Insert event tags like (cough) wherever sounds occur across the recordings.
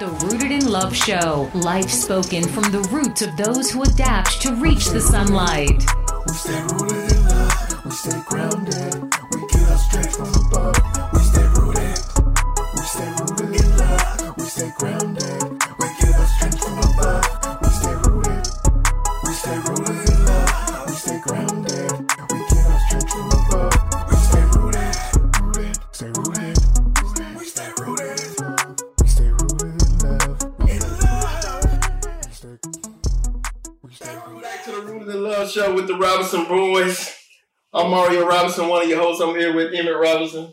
The Rooted in Love Show. Life spoken from the roots of those who adapt to reach the sunlight. We stay rooted in love. We stay grounded. We get our strength from above. We stay rooted. We stay rooted in love. We stay grounded. Robinson Boys. I'm Mario Robinson, one of your hosts. I'm here with Emmitt Robinson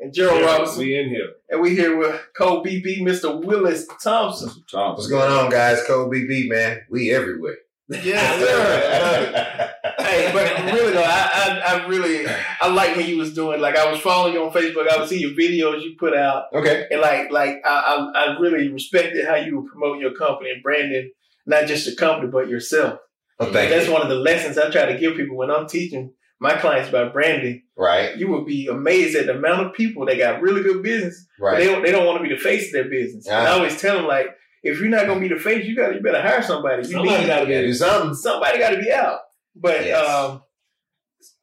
and Jerald Robinson. We in here. And we here with Code BB, Mr. Willis Thompson. Tom. What's going on, guys? Code BB, man. We everywhere. Yes, (laughs) sir. hey, but really though, I, I, I really, I like when you was doing. Like I was following you on Facebook. I would see your videos you put out, okay. and like, like I, I, I really respected how you were promoting your company and branding, not just the company but yourself. Well, thank That's you. one of the lessons I try to give people when I'm teaching my clients about branding. Right, You would be amazed at the amount of people that got really good business, but they don't, they don't want to be the face of their business. And I always tell them like, if you're not gonna be the face, you got to you better hire somebody. You Somebody need gotta Gotta do something. somebody got to be out. But Yes. um,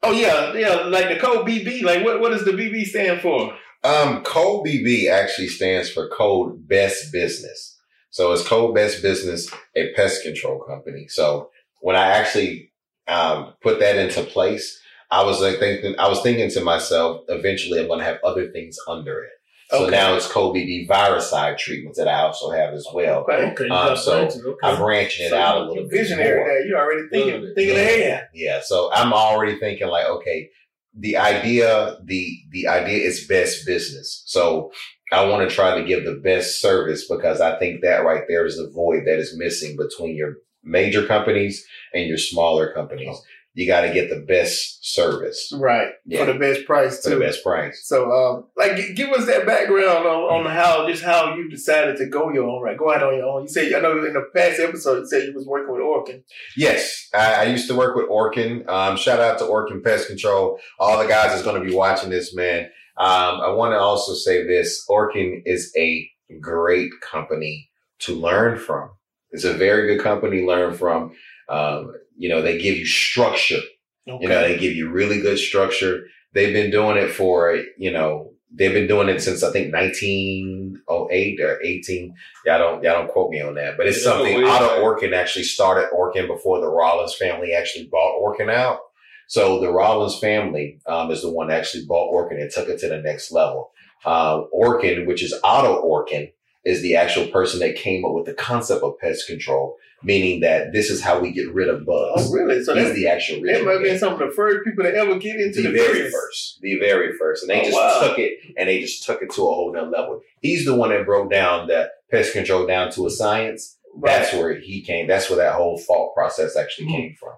oh yeah, yeah, like the code BB. Like what what does the BB stand for? Um, Code BB actually stands for Code Best Business. So it's Code Best Business, a pest control company. So when I actually um, put that into place, I was like thinking, I was thinking to myself, eventually I'm going to have other things under it. So Okay. now it's Code BB viricide treatments that I also have as well. Okay. Okay, Um, so. Okay. I'm branching it So out a you're little bit Visionary more. there. You already thinking it. thinking ahead. Yeah. So I'm already thinking like, okay, the idea, the the idea is best business. So I want to try to give the best service because I think that right there is the void that is missing between your major companies and your smaller companies. You got to get the best service Right. Yeah. For the best price for too. the best price. So, um, like, give us that background on, on how just how you decided to go your own right, go out on your own. You said I know in the past episode you said you was working with Orkin. Yes, I, I used to work with Orkin. Um, shout out to Orkin Pest Control. All the guys that's going to be watching this, man. Um, I want to also say this: Orkin is a great company to learn from. It's a very good company to learn from. Um, you know, they give you structure. Okay. You know, they give you really good structure. They've been doing it for, you know, they've been doing it since I think 1908 or 18. Y'all don't, y'all don't quote me on that, but it's Yeah, something Otto. Orkin actually started Orkin before the Rollins family actually bought Orkin out. So the Rollins family um, is the one that actually bought Orkin and took it to the next level. Uh, Orkin, which is Otto Orkin, is the actual person that came up with the concept of pest control, meaning that this is how we get rid of bugs. oh, really? So that's the actual that might have been some of the first people to ever get into The the, very business. first, the very first, and they Oh, just wow. took it and they just took it to a whole nother level. He's the one that broke down that pest control down to a science. That's where he came. That's where that whole thought process actually Mhm. came from,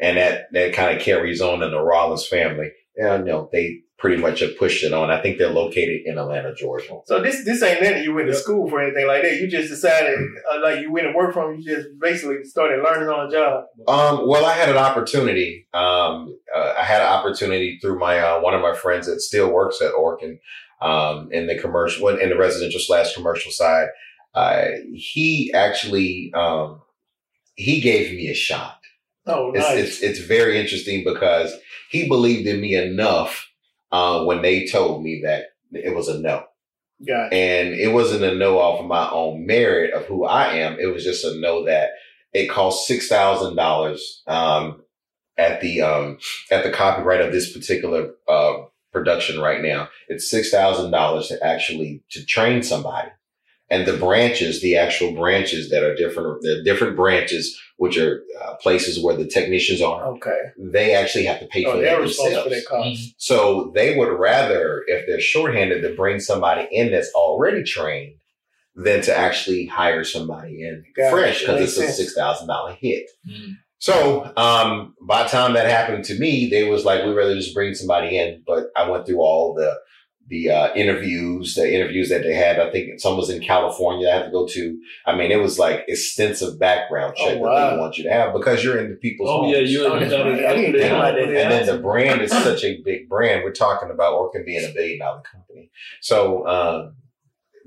and that that kind of carries on in the Rollins family. Yeah, no, they pretty much have pushed it on. I think they're located in Atlanta, Georgia. So this this ain't nothing you went to school for anything like that. You just decided uh, like you went and worked from. You just basically started learning on the job. Um, well, I had an opportunity. Um, uh, I had an opportunity through my uh, one of my friends that still works at Orkin um, in the commercial, in the residential slash commercial side. Uh, he actually um, he gave me a shot. Oh, It's, nice. it's it's very interesting because he believed in me enough uh, when they told me that it was a no. Got it. And it wasn't a no off of my own merit of who I am. It was just a no that it cost six thousand dollars um at the um at the copyright of this particular uh production right now. It's six thousand dollars to actually to train somebody. And the branches, the actual branches that are different, the different branches, which are uh, places where the technicians are, Okay. they actually have to pay Oh, for they're that responsible for themselves. that. So they would rather, if they're shorthanded, to bring somebody in that's already trained than to actually hire somebody in Got fresh because Makes it's a six thousand dollar hit. Mm. So um, by the time that happened to me, they was like, we'd rather just bring somebody in. But I went through all the the uh, interviews, the interviews that they had. I think some was in California. I had to go to. I mean, it was like extensive background Oh, check that wow. they want you to have because you're in the people's Oh homes. yeah, you Oh, ain't that's right. it. I didn't think about that. And then the brand is (laughs) such a big brand. We're talking about Orkin being a billion dollar company. So um,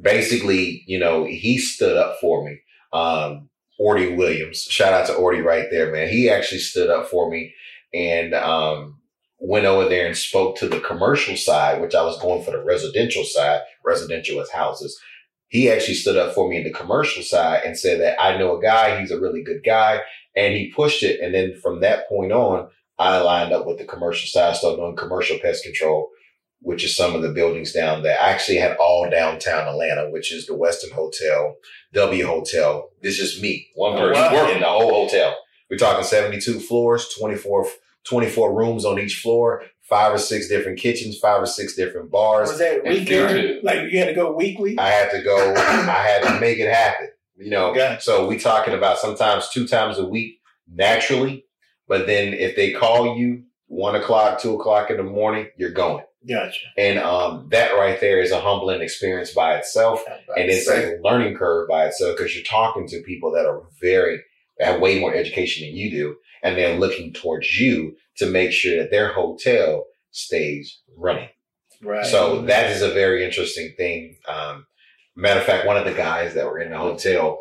basically, you know, he stood up for me. Um, Ordy Williams, shout out to Ordy right there, man. He actually stood up for me and um, went over there and spoke to the commercial side, which I was going for the residential side, residential as houses. He actually stood up for me in the commercial side and said that I know a guy, he's a really good guy, and he pushed it. And then from that point on, I lined up with the commercial side, started doing commercial pest control, which is some of the buildings down there. I actually had all downtown Atlanta, which is the Westin Hotel, W Hotel. This is me, one oh, person wow. working the whole hotel. We're talking 72 floors, 24, 24 rooms on each floor, five or six different kitchens, five or six different bars. Was that future. Like you had to go weekly? I had to go, I had to make it happen. You know, Gotcha. so we talking about sometimes two times a week naturally, but then if they call you one o'clock, two o'clock in the morning, you're going. Gotcha. And um, that right there is a humbling experience by itself. And it's a learning curve by itself because you're talking to people that are very, have way more education than you do. And they're looking towards you to make sure that their hotel stays running. right. So that is a very interesting thing. Um, matter of fact, one of the guys that were in the hotel,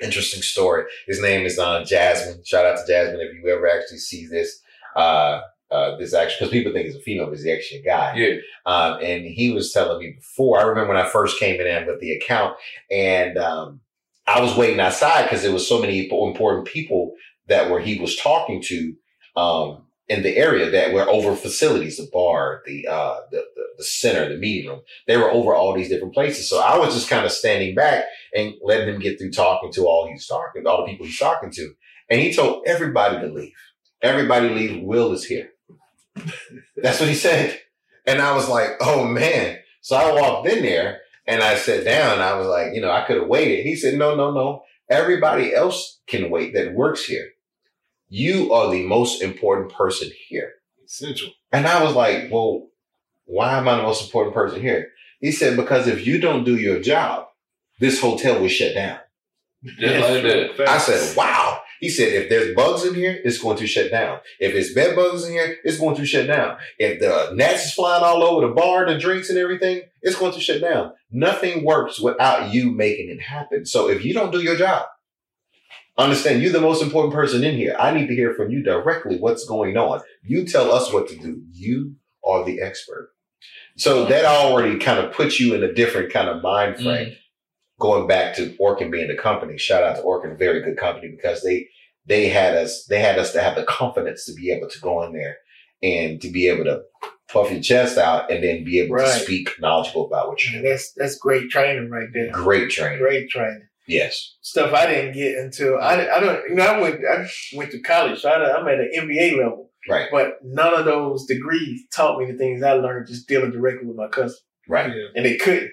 interesting story. His name is uh, Jasmine. Shout out to Jasmine if you ever actually see this. Uh, uh, this actually, because people think he's a female, but he's actually a guy. Yeah. Um, and he was telling me before, I remember when I first came in with the account and, um, I was waiting outside because there was so many important people that were, he was talking to, um, in the area that were over facilities, the bar, the, uh, the, the, the center, the meeting room. They were over all these different places. So I was just kind of standing back and letting him get through talking to all he's talking, all the people he's talking to. And he told everybody to leave. Everybody leave. Will is here. (laughs) That's what he said. And I was like, oh man. So I walked in there and I sat down. I was like, you know, I could have waited. He said, no, no, no. Everybody else can wait that works here. You are the most important person here. Essential. And I was like, well, why am I the most important person here? He said, because if you don't do your job, this hotel will shut down. Just like that. I said, wow. He said, if there's bugs in here, it's going to shut down. If it's bed bugs in here, it's going to shut down. If the gnats is flying all over the bar, the drinks and everything, it's going to shut down. Nothing works without you making it happen. So if you don't do your job, understand you're the most important person in here. I need to hear from you directly what's going on. You tell us what to do. You are the expert. So that already kind of puts you in a different kind of mind frame mm. Going back to Orkin being the company, shout out to Orkin, very good company because they they had us they had us to have the confidence to be able to go in there and to be able to puff your chest out and then be able Right. to speak knowledgeable about what you're doing. That's that's great training right there. Great training. Great training. Yes. Stuff I didn't get until I, I don't you know I went I went to college so I, I'm at an MBA level Right. but none of those degrees taught me the things I learned just dealing directly with my customers Right. Yeah. and they couldn't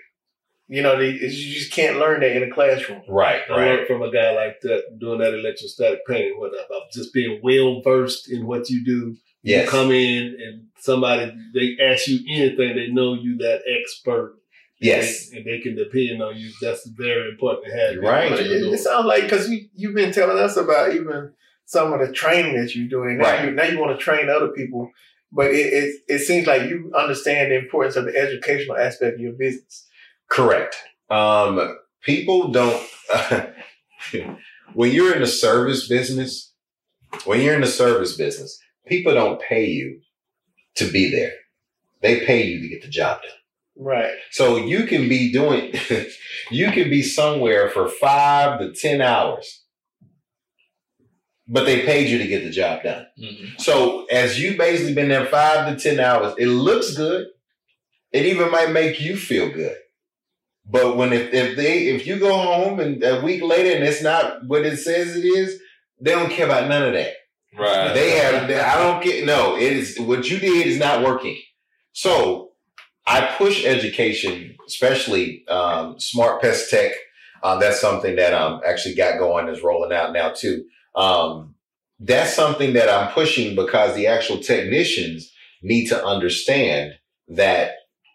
you know they you just can't learn that in a classroom Right. I Right. learned from a guy like that doing that electrostatic painting, what about just being well versed in what you do. You Yes. come in and somebody they ask you anything, they know you that expert. Yes. And they can depend on you. That's very important to have. Right. It, it sounds like because you you've been telling us about even some of the training that you're doing. Now, Right. you, now you want to train other people, but it, it it seems like you understand the importance of the educational aspect of your business. Correct. Um, people don't, (laughs) when you're in the service business, when you're in the service business, people don't pay you to be there. They pay you to get the job done. Right. So you can be doing, (laughs) you can be somewhere for five to 10 hours, but they paid you to get the job done. So as you basically been there five to 10 hours, it looks good. It even might make you feel good. But when if, if they if you go home and a week later and it's not what it says it is, they don't care about none of that. Right. They have I don't get no, it is what you did is not working. So I push education, especially um, smart pest tech. Uh, that's something that um actually got going is rolling out now too. Um, that's something that I'm pushing because the actual technicians need to understand that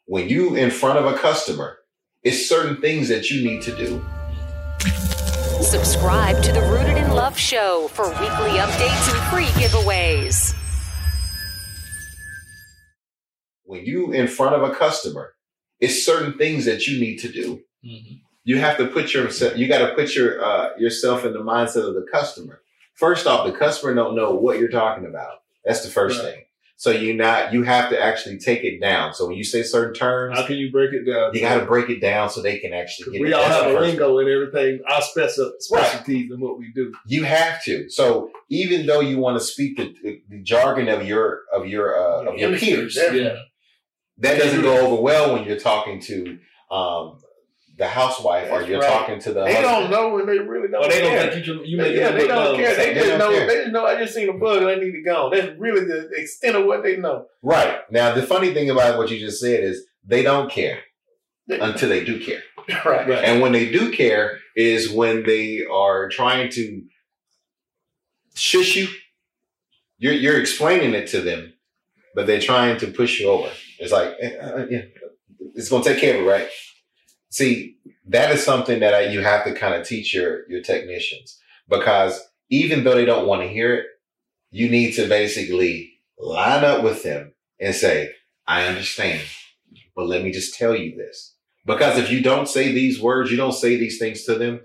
when you in front of a customer, it's certain things that you need to do. Subscribe to the Rooted in Love show for weekly updates and free giveaways. When you in front of a customer, it's certain things that you need to do. You have to put yourself. You got to put your uh, yourself in the mindset of the customer. First off, the customer don't know what you're talking about. That's the first Right. thing. So you not you have to actually take it down. So when you say certain terms, How can you break it down? you got to break it down so they can actually get it. we it. all That's have a first lingo and everything. Our special specialties and what we do. You have to. So even though you want to speak the, the, the jargon of your of your uh, of your peers. Yeah. that doesn't go over well when you're talking to um, the housewife or you're right. talking to the They husband. don't know and they really don't Or they care. don't think you, you They- make yeah, they don't care. They They just know. care. They just know. I just seen a bug and I need to go. That's really the extent of what they know. Right now, the funny thing about what you just said is they don't care until they do care, (laughs) right. Right. and when they do care is when they are trying to shush you. You're you're explaining it to them, but they're trying to push you over. It's like, eh, uh, yeah, it's gonna take care of it, right? See, that is something that I, you have to kind of teach your your technicians because even though they don't want to hear it, you need to basically line up with them and say, "I understand, but let me just tell you this." Because if you don't say these words, you don't say these things to them,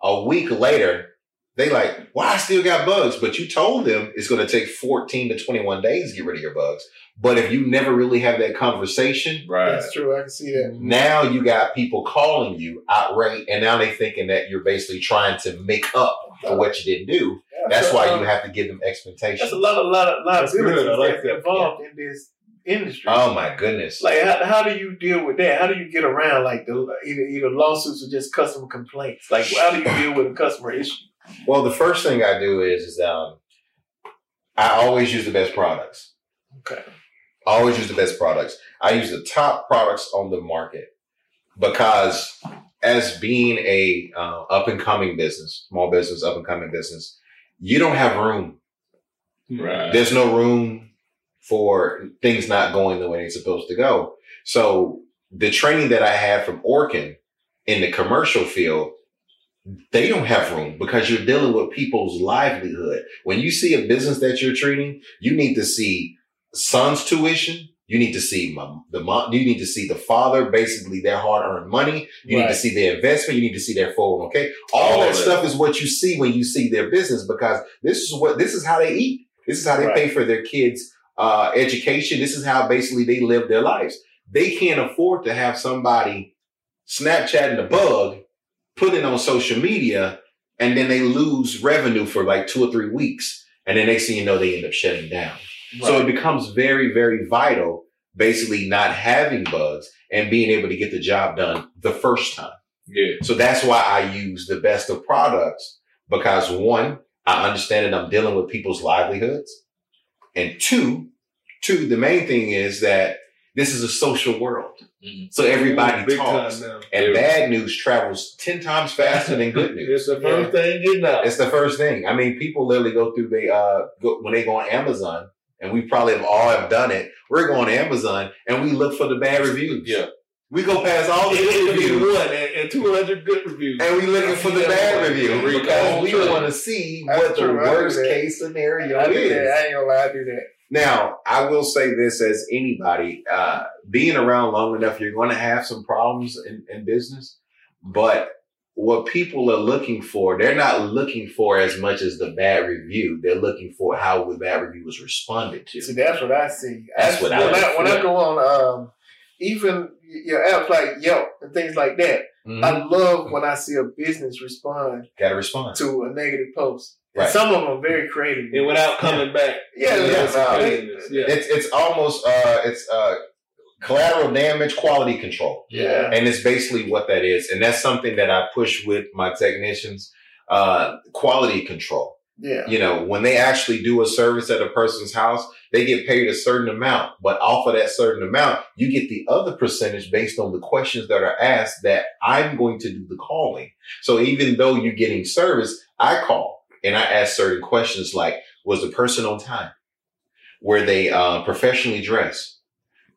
a week later, they like, "Well, I still got bugs," but you told them it's going to take 14 to 21 days to get rid of your bugs. But if you never really have that conversation, Right. That's true. I can see that. now you got people calling you outright, and now they thinking that you're basically trying to make up for what you didn't do. That's So, why um, you have to give them expectations. That's a lot of lot of That's good. liabilities like that's that. involved in this industry. Oh my goodness! Like how, how do you deal with that? How do you get around like the either, either lawsuits or just customer complaints? Like how do you deal with a customer issue? Well, the first thing I do is, is um, I always use the best products. Okay. I always use the best products. I use the top products on the market because, as being a uh, up and coming business, small business, up and coming business, you don't have room. Right. There's no room for things not going the way they're supposed to go. So the training that I had from Orkin in the commercial field, they don't have room because you're dealing with people's livelihood. When you see a business that you're treating, you need to see son's tuition. You need to see mom, the mom. You need to see the father, basically their hard-earned money. You need to see their investment. You need to see their 401k. All, All that stuff is what you see when you see their business because this is what this is how they eat. This is how they Right. pay for their kids' uh, education. This is how basically they live their lives. They can't afford to have somebody Snapchatting a bug, put it on social media, and then they lose revenue for like two or three weeks. And then next thing you know, they end up shutting down. So it becomes very, very vital, basically not having bugs and being able to get the job done the first time. Yeah. So that's why I use the best of products because one, I understand that I'm dealing with people's livelihoods. And two, two, the main thing is that this is a social world. Mhm. So everybody Big talks. And Yeah. bad news travels 10 times faster than good (laughs) news. It's the first thing getting out. It's the first thing. I mean, people literally go through they uh go, when they go on Amazon, and we probably have all have done it. We're going to Amazon and we look for the bad reviews. Yeah. We go past all the good Review reviews one and, and 200 good reviews. and we looking for the bad review because we want to see what the. Worst case scenario I is. that. I ain't gonna lie, I do that. Now, I will say this as anybody, uh, being around long enough, you're going to have some problems in, in business. But what people are looking for, they're not looking for as much as the bad review. They're looking for how the bad review was responded to. See, that's what I see. That's what I when look I when. I go on um even your apps like Yelp and things like that. Mhm. I love when I see a business respond Got to respond. to a negative post. And Right. some of them are very creative. and without coming back. Yeah, to yeah, no, yeah. It's it's almost uh, it's uh, collateral damage, quality control. yeah. And it's basically what that is. And that's something that I push with my technicians, uh, quality control. Yeah. You know, when they actually do a service at a person's house, they get paid a certain amount, but off of that certain amount, you get the other percentage based on the questions that are asked that I'm going to do the calling. So even though you're getting service, I call and I ask certain questions like, was the person on time? Were they uh, professionally dressed?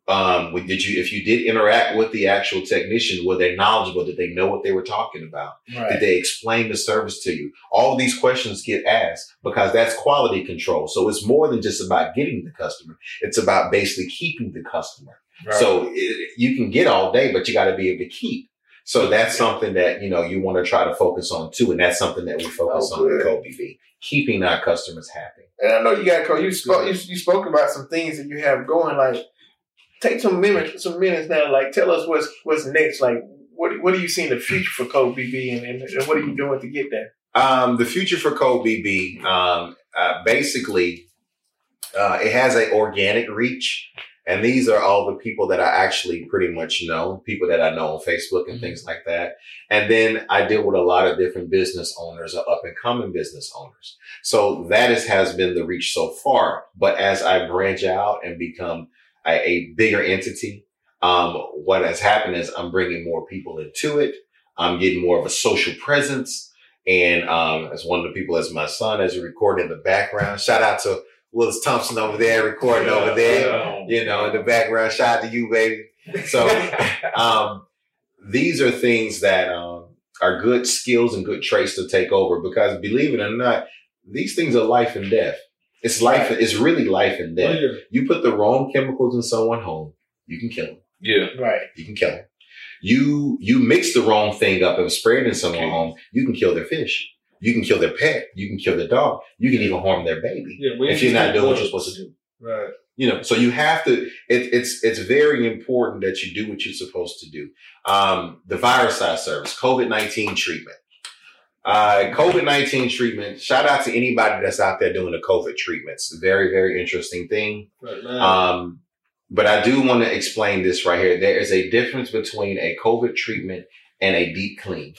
Um, did you, if you did interact with the actual technician, were they knowledgeable? Did they know what they were talking about? Did they explain the service to you? All these questions get asked because that's quality control. So it's more than just about getting the customer. It's about basically keeping the customer. So it, you can get all day, but you got to be able to keep. So that's something that, you know, you want to try to focus on too. And that's something that we focus Oh, on good. Code BB. Keeping our customers happy. And I know you got you spoke you, you spoke about some things that you have going. Like, take some minutes, some minutes now. Like, tell us what's what's next. Like, what what do you see in the future for Code BB, and, and, and what are you doing to get there? Um, the future for Code BB, um, uh, basically, uh, it has an organic reach. And these are all the people that I actually pretty much know, people that I know on Facebook and things like that. And then I deal with a lot of different business owners or up and coming business owners. So that is, has been the reach so far. But as I branch out and become a, a bigger entity, um, what has happened is I'm bringing more people into it. I'm getting more of a social presence. And um, as one of the people, as my son, as you record in the background, shout out to Willis Thompson over there recording over there you know, in the background. Shout out to you, baby. So, (laughs) um, these are things that um, are good skills and good traits to take over because, believe it or not, these things are life and death. It's life. It's really life and Oh, death. yeah. You put the wrong chemicals in someone home, you can kill them. Yeah. right. You can kill them. You you mix the wrong thing up and spray it in someone's home, you can kill their fish. You can kill their pet. You can kill their dog. You can even harm their baby Yeah, if you're not doing what one. you're supposed to do Right. you know so you have to it, it's it's very important that you do what you're supposed to do um the viricide service covid-19 treatment uh covid-19 treatment shout out to anybody that's out there doing the covid treatments very very interesting thing Right. Um but i do want to explain this right here there is a difference between a covid treatment and a deep clean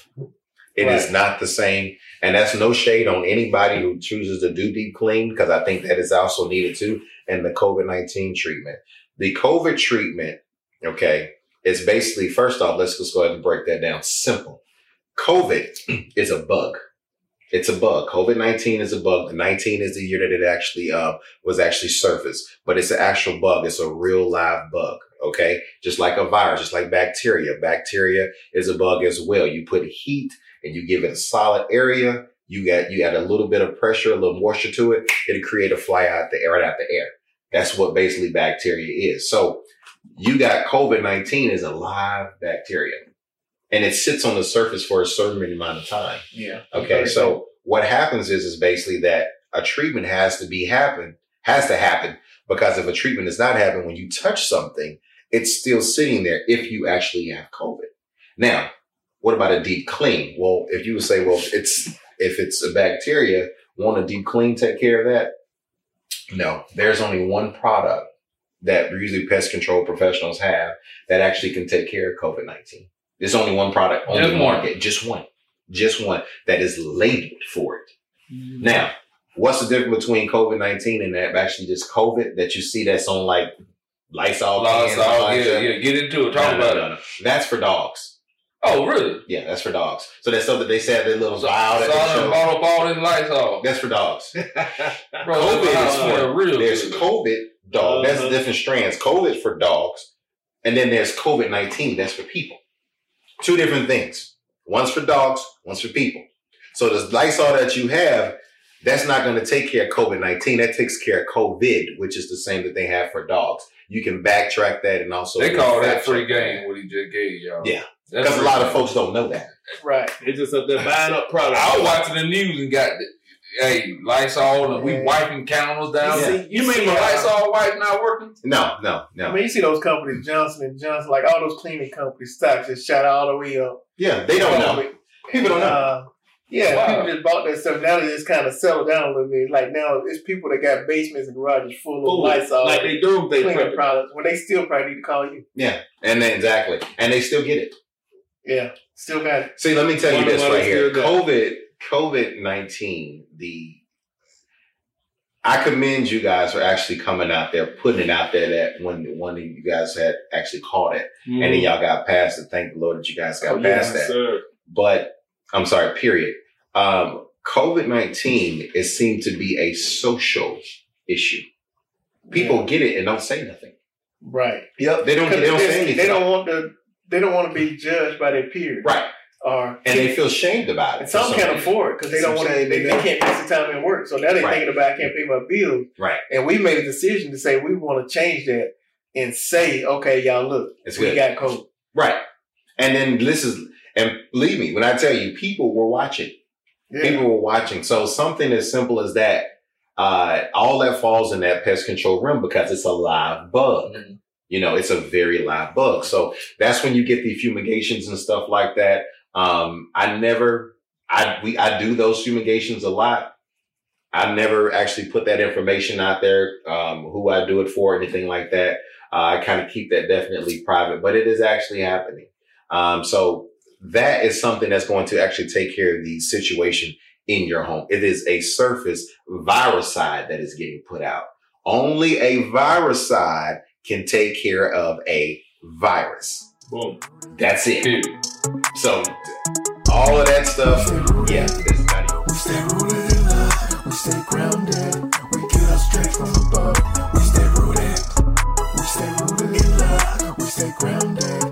It is Right. not the same and that's no shade on anybody who chooses to do deep clean because i think that is also needed too and the COVID 19 treatment. The COVID treatment, okay, is basically, first off, let's just go ahead and break that down. Simple. COVID is a bug. It's a bug. COVID 19 is a bug. The 19 is the year that it actually uh, was actually surfaced, but it's an actual bug. It's a real live bug. Okay. Just like a virus, just like bacteria. Bacteria is a bug as well. You put heat and you give it a solid area. You got you add a little bit of pressure, a little moisture to it. It'll create a fly out the air, right out the air. That's what basically bacteria is. So you got COVID 19 is a live bacteria and it sits on the surface for a certain amount of time. Yeah. Okay. So what happens is, is basically that a treatment has to be happen, has to happen because if a treatment does not happen, when you touch something, it's still sitting there if you actually have COVID. Now, what about a deep clean? Well, if you would say, well, it's, if it's a bacteria, won't a deep clean take care of that? No, there's only one product that usually pest control professionals have that actually can take care of COVID 19. There's only one product on the one. market, just one, just one that is labeled for it. Now, what's the difference between COVID 19 and that actually just COVID that you see that's on like Lysol? Lots cans and all that yeah, yeah. Get into it. Talk No, no, about no, it. That's for dogs. Oh, really? Yeah, that's for dogs. So that's something they said that little So, vial that solid show. bottle ball in off. That's for dogs. (laughs) Bro, COVID that's is for real There's good. COVID dog. That's Uh-huh. different strands. COVID for dogs, and then there's COVID nineteen. That's for people. Two different things. One's for dogs. One's for people. So the Lysol that you have, that's not going to take care of COVID nineteen. That takes care of COVID, which is the same that they have for dogs. You can backtrack that and also They call that free check game. What he just gave y'all. Yeah. That's because a free lot of folks don't know that. Right. They just up there buying up products. I was watching the news and got, the, hey, Lysol, and we wiping counters down. You see- You, you mean see, my uh, Lysol wipe not working? No, no, no. I mean, you see those companies, Johnson and Johnson, like all those cleaning companies, stocks just shot all the way up. yeah, they don't know. People don't know. Uh, yeah, Wow. people just bought that stuff. Now they just kind of settled down a little bit. Like now, it's people that got basements and garages full of Food. Lysol, like they do, they cleaning prep products. When they still probably need to call you. Yeah, and then exactly, and they still get it. Yeah, still got it. See, let me tell you this why right here. still got COVID, COVID nineteen. The I commend you guys for actually coming out there, putting it out there. That when one of you guys had actually caught it, and then y'all got past it. Thank the Lord that you guys got Oh, yeah, past that. Sir. But I'm sorry. Period. Um, COVID nineteen it seemed to be a social issue. People get it and don't say nothing. Right. Yep, they don't. They don't say anything. They don't want to. They don't want to be judged by their peers. right, Or and they feel shamed about it. and some can't afford it because they don't want to. They, they can't miss the time in work. So now they're Right. thinking about I can't pay my bills. Right. And we made a decision to say we want to change that and say, okay, y'all look, It's we good. got COVID. Right. And then this is, And believe me, when I tell you, people were watching. Yeah. People were watching. So something as simple as that, uh, all that falls in that pest control realm because it's a live bug. Mhm. You know, it's a very live bug. So that's when you get the fumigations and stuff like that. Um, I never, I we I do those fumigations a lot. I never actually put that information out there, um, who I do it for, anything like that. Uh, I kind of keep that definitely private, but it is actually happening. Um, so that is something that's going to actually take care of the situation in your home. It is a surface viricide that is getting put out. Only a viricide can take care of a virus. Boom. That's it. Period. So all of that stuff, yeah, it's not even. We stay rooted in love. We stay grounded. We get our strength from above. We stay rooted. We stay rooted in love. We stay grounded.